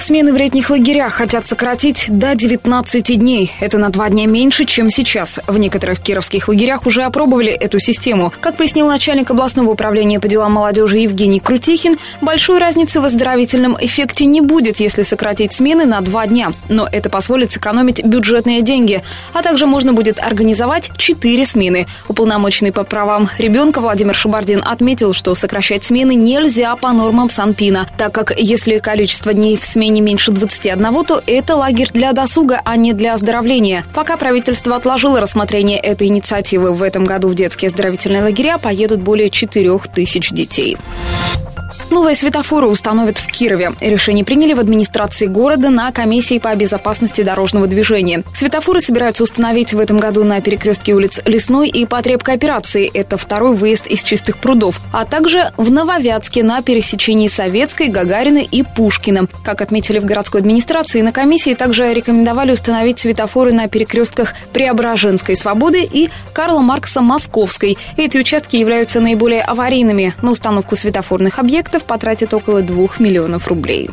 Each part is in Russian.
Смены в летних лагерях хотят сократить до 19 дней. Это на два дня меньше, чем сейчас. В некоторых кировских лагерях уже опробовали эту систему. Как пояснил начальник областного управления по делам молодежи Евгений Крутихин, большой разницы в оздоровительном эффекте не будет, если сократить смены на два дня. Но это позволит сэкономить бюджетные деньги. А также можно будет организовать четыре смены. Уполномоченный по правам ребенка Владимир Шабардин отметил, что сокращать смены нельзя по нормам Санпина, так как если количество дней в смене не меньше 21, то это лагерь для досуга, а не для оздоровления. Пока правительство отложило рассмотрение этой инициативы, в этом году в детские оздоровительные лагеря поедут более 4 тысяч детей. Новые светофоры установят в Кирове. Решение приняли в администрации города на комиссии по безопасности дорожного движения. Светофоры собираются установить в этом году на перекрестке улиц Лесной и Потребкооперации. Это второй выезд из Чистых прудов. А также в Нововятске на пересечении Советской, Гагарина и Пушкина. Как отметили в городской администрации, на комиссии также рекомендовали установить светофоры на перекрестках Преображенской Свободы и Карла Маркса Московской. Эти участки являются наиболее аварийными. На установку светофорных объектов потратит около 2 миллионов рублей.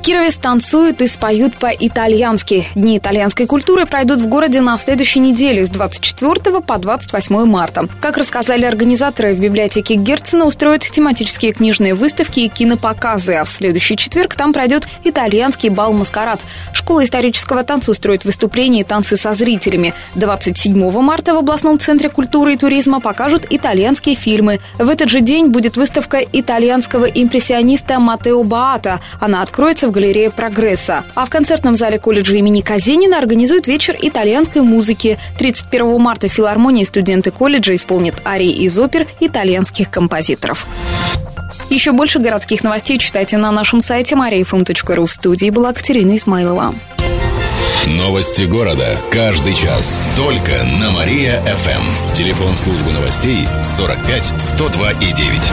Кирове станцуют и споют по-итальянски. Дни итальянской культуры пройдут в городе на следующей неделе с 24 по 28 марта. Как рассказали организаторы, в библиотеке Герцена устроят тематические книжные выставки и кинопоказы, а в следующий четверг там пройдет итальянский бал-маскарад. Школа исторического танца устроит выступления и танцы со зрителями. 27 марта в областном центре культуры и туризма покажут итальянские фильмы. В этот же день будет выставка итальянского импрессиониста Матео Баата. Она откроется в галерее «Прогресса». А в концертном зале колледжа имени Казенина организуют вечер итальянской музыки. 31 марта филармонии студенты колледжа исполнят арии из опер итальянских композиторов. Еще больше городских новостей читайте на нашем сайте mariafm.ru. В студии была Катерина Измайлова. Новости города. Каждый час. Только на Мария-ФМ. Телефон службы новостей 45 102 и 9.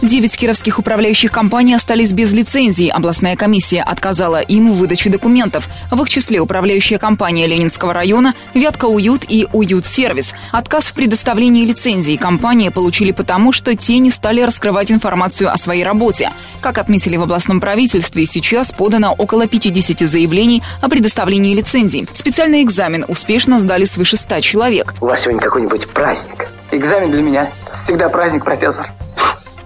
Девять кировских управляющих компаний остались без лицензий. Областная комиссия отказала им в выдаче документов. В их числе управляющая компания Ленинского района, Вятка Уют и Уют Сервис. Отказ в предоставлении лицензий компании получили потому, что те не стали раскрывать информацию о своей работе. Как отметили в областном правительстве, сейчас подано около 50 заявлений о предоставлении лицензий. Специальный экзамен успешно сдали свыше 100 человек. У вас сегодня какой-нибудь праздник? Экзамен для меня всегда праздник, профессор.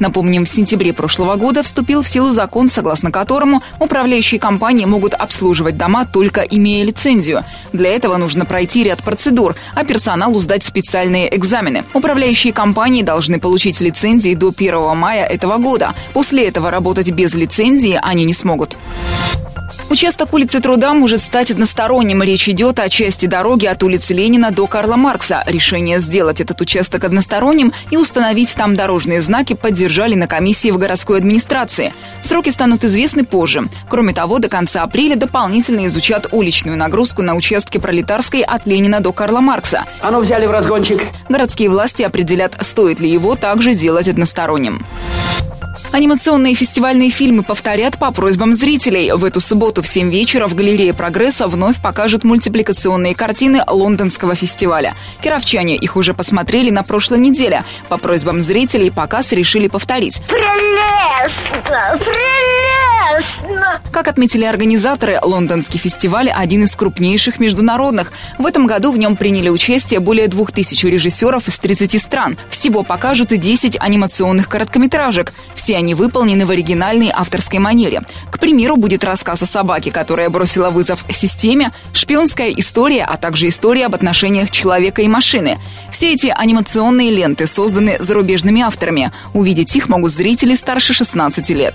Напомним, в сентябре прошлого года вступил в силу закон, согласно которому управляющие компании могут обслуживать дома только имея лицензию. Для этого нужно пройти ряд процедур, а персоналу сдать специальные экзамены. Управляющие компании должны получить лицензии до 1 мая этого года. После этого работать без лицензии они не смогут. Участок улицы Труда может стать односторонним. Речь идет о части дороги от улицы Ленина до Карла Маркса. Решение сделать этот участок односторонним и установить там дорожные знаки поддержали на комиссии в городской администрации. Сроки станут известны позже. Кроме того, до конца апреля дополнительно изучат уличную нагрузку на участке Пролетарской от Ленина до Карла Маркса. А ну взяли в разгончик. Городские власти определят, стоит ли его также делать односторонним. Анимационные фестивальные фильмы повторят по просьбам зрителей. В эту субботу в 7 вечера в галерее «Прогресса» вновь покажут мультипликационные картины лондонского фестиваля. Кировчане их уже посмотрели на прошлой неделе. По просьбам зрителей показ решили повторить. Прелестно! Прелестно! Как отметили организаторы, лондонский фестиваль – один из крупнейших международных. В этом году в нем приняли участие более двух тысяч режиссеров из 30 стран. Всего покажут и 10 анимационных короткометражек. Все они выполнены в оригинальной авторской манере. К примеру, будет рассказ о собаке, которая бросила вызов системе, шпионская история, а также история об отношениях человека и машины. Все эти анимационные ленты созданы зарубежными авторами. Увидеть их могут зрители старше 16 лет.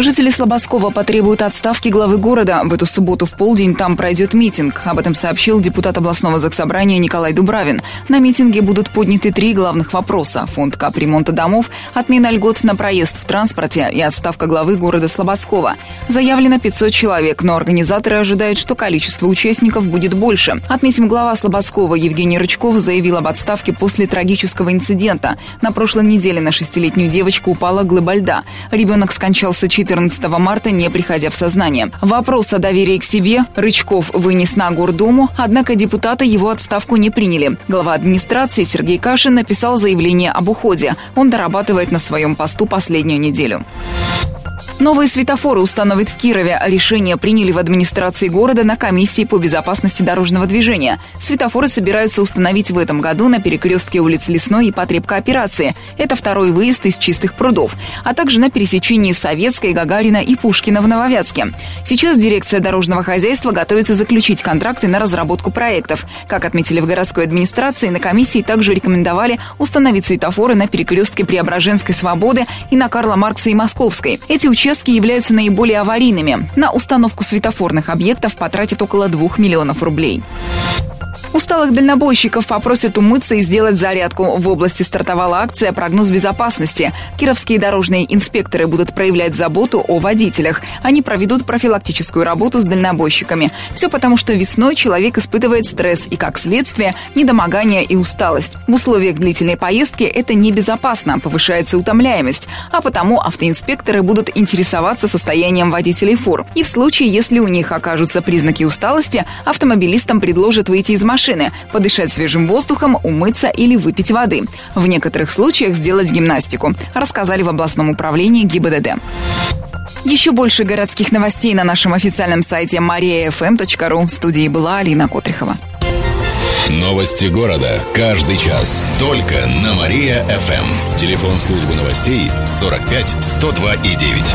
Жители Слободского потребуют отставки главы города. В эту субботу в полдень там пройдет митинг. Об этом сообщил депутат областного заксобрания Николай Дубравин. На митинге будут подняты три главных вопроса. Фонд капремонта домов, отмена льгот на проезд в транспорте и отставка главы города Слободского. Заявлено 500 человек, но организаторы ожидают, что количество участников будет больше. Отметим, глава Слободского Евгений Рычков заявил об отставке после трагического инцидента. На прошлой неделе на шестилетнюю девочку упала глыба льда. Ребенок скончался 4 14 марта, не приходя в сознание. Вопрос о доверии к себе Рычков вынес на Гордуму, однако депутаты его отставку не приняли. Глава администрации Сергей Кашин написал заявление об уходе. Он дорабатывает на своем посту последнюю неделю. Новые светофоры установят в Кирове. Решение приняли в администрации города на комиссии по безопасности дорожного движения. Светофоры собираются установить в этом году на перекрестке улиц Лесной и Потреб кооперации. Это второй выезд из чистых прудов, а также на пересечении Советской, Гагарина и Пушкина в Нововятске. Сейчас дирекция дорожного хозяйства готовится заключить контракты на разработку проектов. Как отметили в городской администрации, на комиссии также рекомендовали установить светофоры на перекрестке Преображенской Свободы и на Карла Маркса и Московской. Эти участки участки являются наиболее аварийными. На установку светофорных объектов потратят около 2 миллионов рублей. Усталых дальнобойщиков попросят умыться и сделать зарядку. В области стартовала акция «Прогноз безопасности». Кировские дорожные инспекторы будут проявлять заботу о водителях. Они проведут профилактическую работу с дальнобойщиками. Все потому, что весной человек испытывает стресс и, как следствие, недомогание и усталость. В условиях длительной поездки это небезопасно, повышается утомляемость. А потому автоинспекторы будут интересоваться состоянием водителей фур. И в случае, если у них окажутся признаки усталости, автомобилистам предложат выйти из машины, подышать свежим воздухом, умыться или выпить воды. В некоторых случаях сделать гимнастику, рассказали в областном управлении ГИБДД. Еще больше городских новостей на нашем официальном сайте mariafm.ru. В студии была Алина Котрихова. Новости города. Каждый час. Только на Мария-ФМ. Телефон службы новостей 45 102 и 9.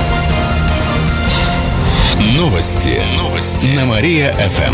Новости. Новости. На Мария-ФМ.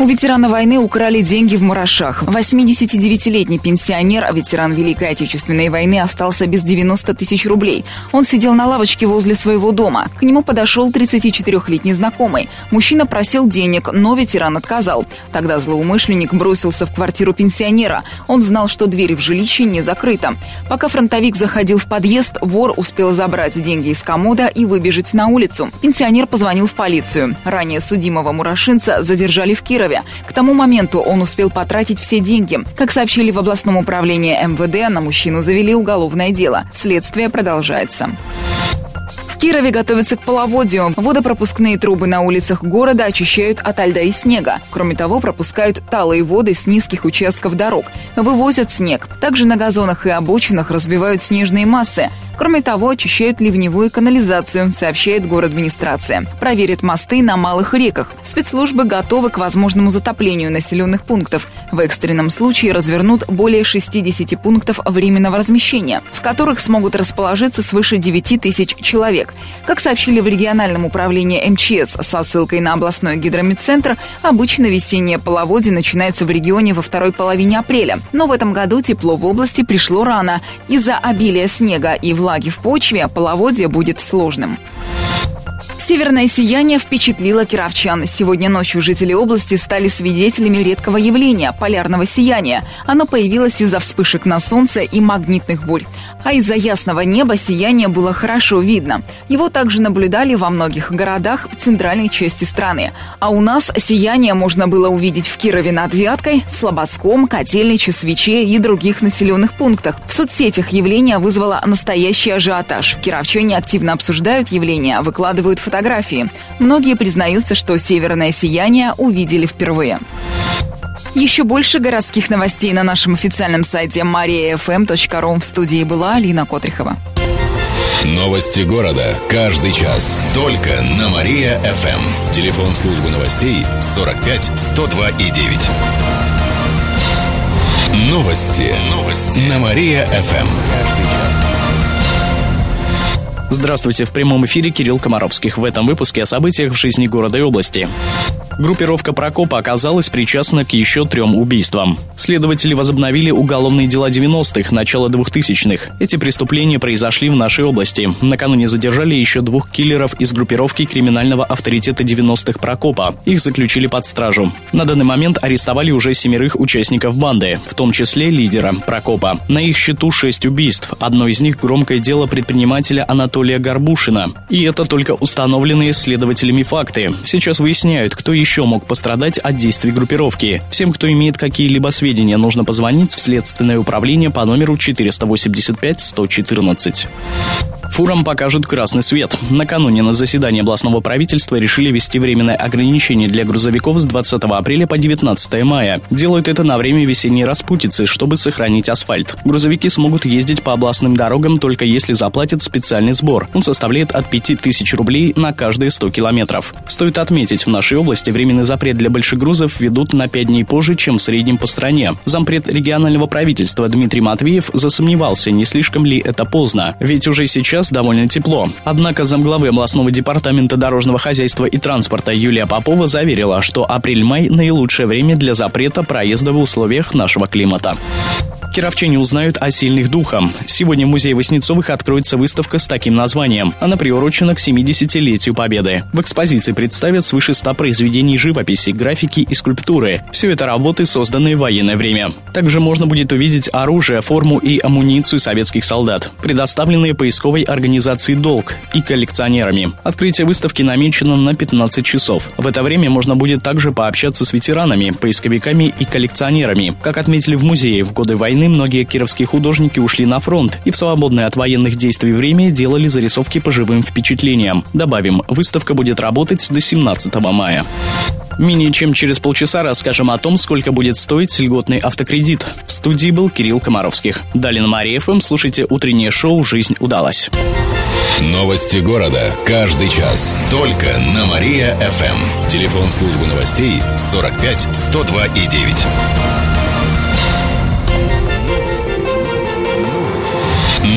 У ветерана войны украли деньги в Мурашах. 89-летний пенсионер, ветеран Великой Отечественной войны, остался без 90 тысяч рублей. Он сидел на лавочке возле своего дома. К нему подошел 34-летний знакомый. Мужчина просил денег, но ветеран отказал. Тогда злоумышленник бросился в квартиру пенсионера. Он знал, что дверь в жилище не закрыта. Пока фронтовик заходил в подъезд, вор успел забрать деньги из комода и выбежать на улицу. Пенсионер позвонил в полицию. Ранее судимого мурашинца задержали в Кирове. Кирове. К тому моменту он успел потратить все деньги. Как сообщили в областном управлении МВД, на мужчину завели уголовное дело. Следствие продолжается. Кирове готовятся к половодью. Водопропускные трубы на улицах города очищают от льда и снега. Кроме того, пропускают талые воды с низких участков дорог. Вывозят снег. Также на газонах и обочинах разбивают снежные массы. Кроме того, очищают ливневую канализацию, сообщает город администрация. Проверят мосты на малых реках. Спецслужбы готовы к возможному затоплению населенных пунктов. В экстренном случае развернут более 60 пунктов временного размещения, в которых смогут расположиться свыше 9 тысяч человек. Как сообщили в региональном управлении МЧС со ссылкой на областной гидромедцентр, обычно весеннее половодье начинается в регионе во второй половине апреля. Но в этом году тепло в области пришло рано из-за обилия снега и влаги в почве, половодье будет сложным. Северное сияние впечатлило кировчан. Сегодня ночью жители области стали свидетелями редкого явления – полярного сияния. Оно появилось из-за вспышек на солнце и магнитных бурь. А из-за ясного неба сияние было хорошо видно. Его также наблюдали во многих городах центральной части страны. А у нас сияние можно было увидеть в Кирове над Вяткой, в Слободском, Котельниче, Свече и других населенных пунктах. В соцсетях явление вызвало настоящий ажиотаж. Кировчане активно обсуждают явление, выкладывают фотографии фотографии. Многие признаются, что северное сияние увидели впервые. Еще больше городских новостей на нашем официальном сайте mariafm.ru. В студии была Алина Котрихова. Новости города. Каждый час. Только на Мария-ФМ. Телефон службы новостей 45 102 и 9. Новости. Новости. На Мария-ФМ. Здравствуйте, в прямом эфире Кирилл Комаровских. В этом выпуске о событиях в жизни города и области. Группировка Прокопа оказалась причастна к еще трем убийствам. Следователи возобновили уголовные дела 90-х, начала 2000-х. Эти преступления произошли в нашей области. Накануне задержали еще двух киллеров из группировки криминального авторитета 90-х Прокопа. Их заключили под стражу. На данный момент арестовали уже семерых участников банды, в том числе лидера Прокопа. На их счету шесть убийств. Одно из них громкое дело предпринимателя Анатолия Горбушина. И это только установленные следователями факты. Сейчас выясняют, кто еще мог пострадать от действий группировки. Всем, кто имеет какие-либо сведения, нужно позвонить в следственное управление по номеру 485 114. Фурам покажут красный свет. Накануне на заседании областного правительства решили ввести временное ограничение для грузовиков с 20 апреля по 19 мая. Делают это на время весенней распутицы, чтобы сохранить асфальт. Грузовики смогут ездить по областным дорогам только если заплатят специальный сбор. Он составляет от 5000 рублей на каждые 100 километров. Стоит отметить, в нашей области временный запрет для большегрузов ведут на 5 дней позже, чем в среднем по стране. Зампред регионального правительства Дмитрий Матвеев засомневался, не слишком ли это поздно. Ведь уже сейчас довольно тепло. Однако замглавы областного департамента дорожного хозяйства и транспорта Юлия Попова заверила, что апрель-май – наилучшее время для запрета проезда в условиях нашего климата. Кировчане узнают о сильных духах. Сегодня в музее Васнецовых откроется выставка с таким названием. Она приурочена к 70-летию Победы. В экспозиции представят свыше 100 произведений живописи, графики и скульптуры. Все это работы, созданные в военное время. Также можно будет увидеть оружие, форму и амуницию советских солдат, предоставленные поисковой организацией «Долг» и коллекционерами. Открытие выставки намечено на 15 часов. В это время можно будет также пообщаться с ветеранами, поисковиками и коллекционерами. Как отметили в музее, в годы войны войны многие кировские художники ушли на фронт и в свободное от военных действий время делали зарисовки по живым впечатлениям. Добавим, выставка будет работать до 17 мая. Менее чем через полчаса расскажем о том, сколько будет стоить льготный автокредит. В студии был Кирилл Комаровских. Далее на Мария ФМ слушайте утреннее шоу «Жизнь удалась». Новости города. Каждый час. Только на Мария-ФМ. Телефон службы новостей 45 102 и 9.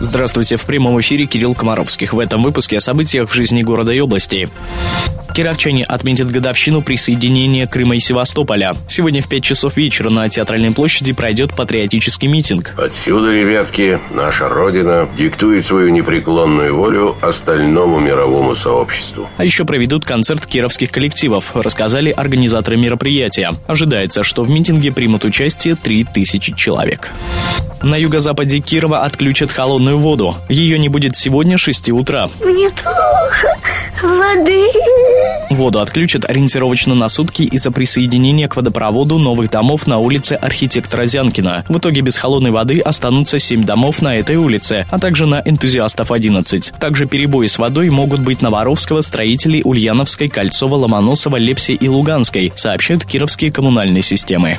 Здравствуйте, в прямом эфире Кирилл Комаровских. В этом выпуске о событиях в жизни города и области. Кировчане отметят годовщину присоединения Крыма и Севастополя. Сегодня в 5 часов вечера на Театральной площади пройдет патриотический митинг. Отсюда, ребятки, наша Родина диктует свою непреклонную волю остальному мировому сообществу. А еще проведут концерт кировских коллективов, рассказали организаторы мероприятия. Ожидается, что в митинге примут участие 3000 человек. На юго-западе Кирова отключат холодную воду. Ее не будет сегодня 6 утра. Мне плохо. Воды. Воду отключат ориентировочно на сутки из-за присоединения к водопроводу новых домов на улице архитектора Зянкина. В итоге без холодной воды останутся 7 домов на этой улице, а также на энтузиастов 11. Также перебои с водой могут быть на Воровского, строителей Ульяновской, Кольцова, Ломоносова, Лепси и Луганской, сообщают кировские коммунальные системы.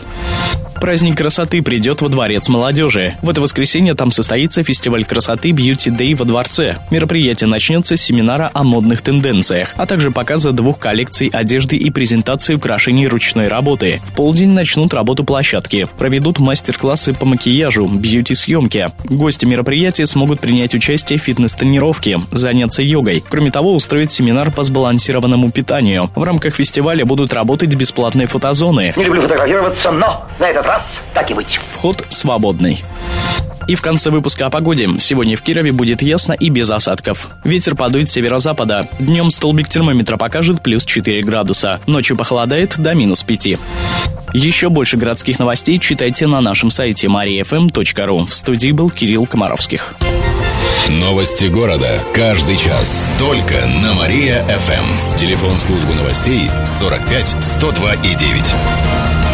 Праздник красоты придет во Дворец молодежи. В это воскресенье там состоится фестиваль красоты Beauty Day во Дворце. Мероприятие начнется с семинара о модных тенденциях, а также показа двух коллекций одежды и презентации украшений ручной работы. В полдень начнут работу площадки. Проведут мастер-классы по макияжу, бьюти-съемке. Гости мероприятия смогут принять участие в фитнес-тренировке, заняться йогой. Кроме того, устроить семинар по сбалансированному питанию. В рамках фестиваля будут работать бесплатные фотозоны. Не люблю фотографироваться, но на этот раз так и быть. Вход свободный. И в конце выпуска о погоде. Сегодня в Кирове будет ясно и без осадков. Ветер подует с северо-запада. Днем столбик термометра покажет плюс 4 градуса. Ночью похолодает до минус 5. Еще больше городских новостей читайте на нашем сайте mariafm.ru. В студии был Кирилл Комаровских. Новости города. Каждый час. Только на Мария-ФМ. Телефон службы новостей 45 102 и 9.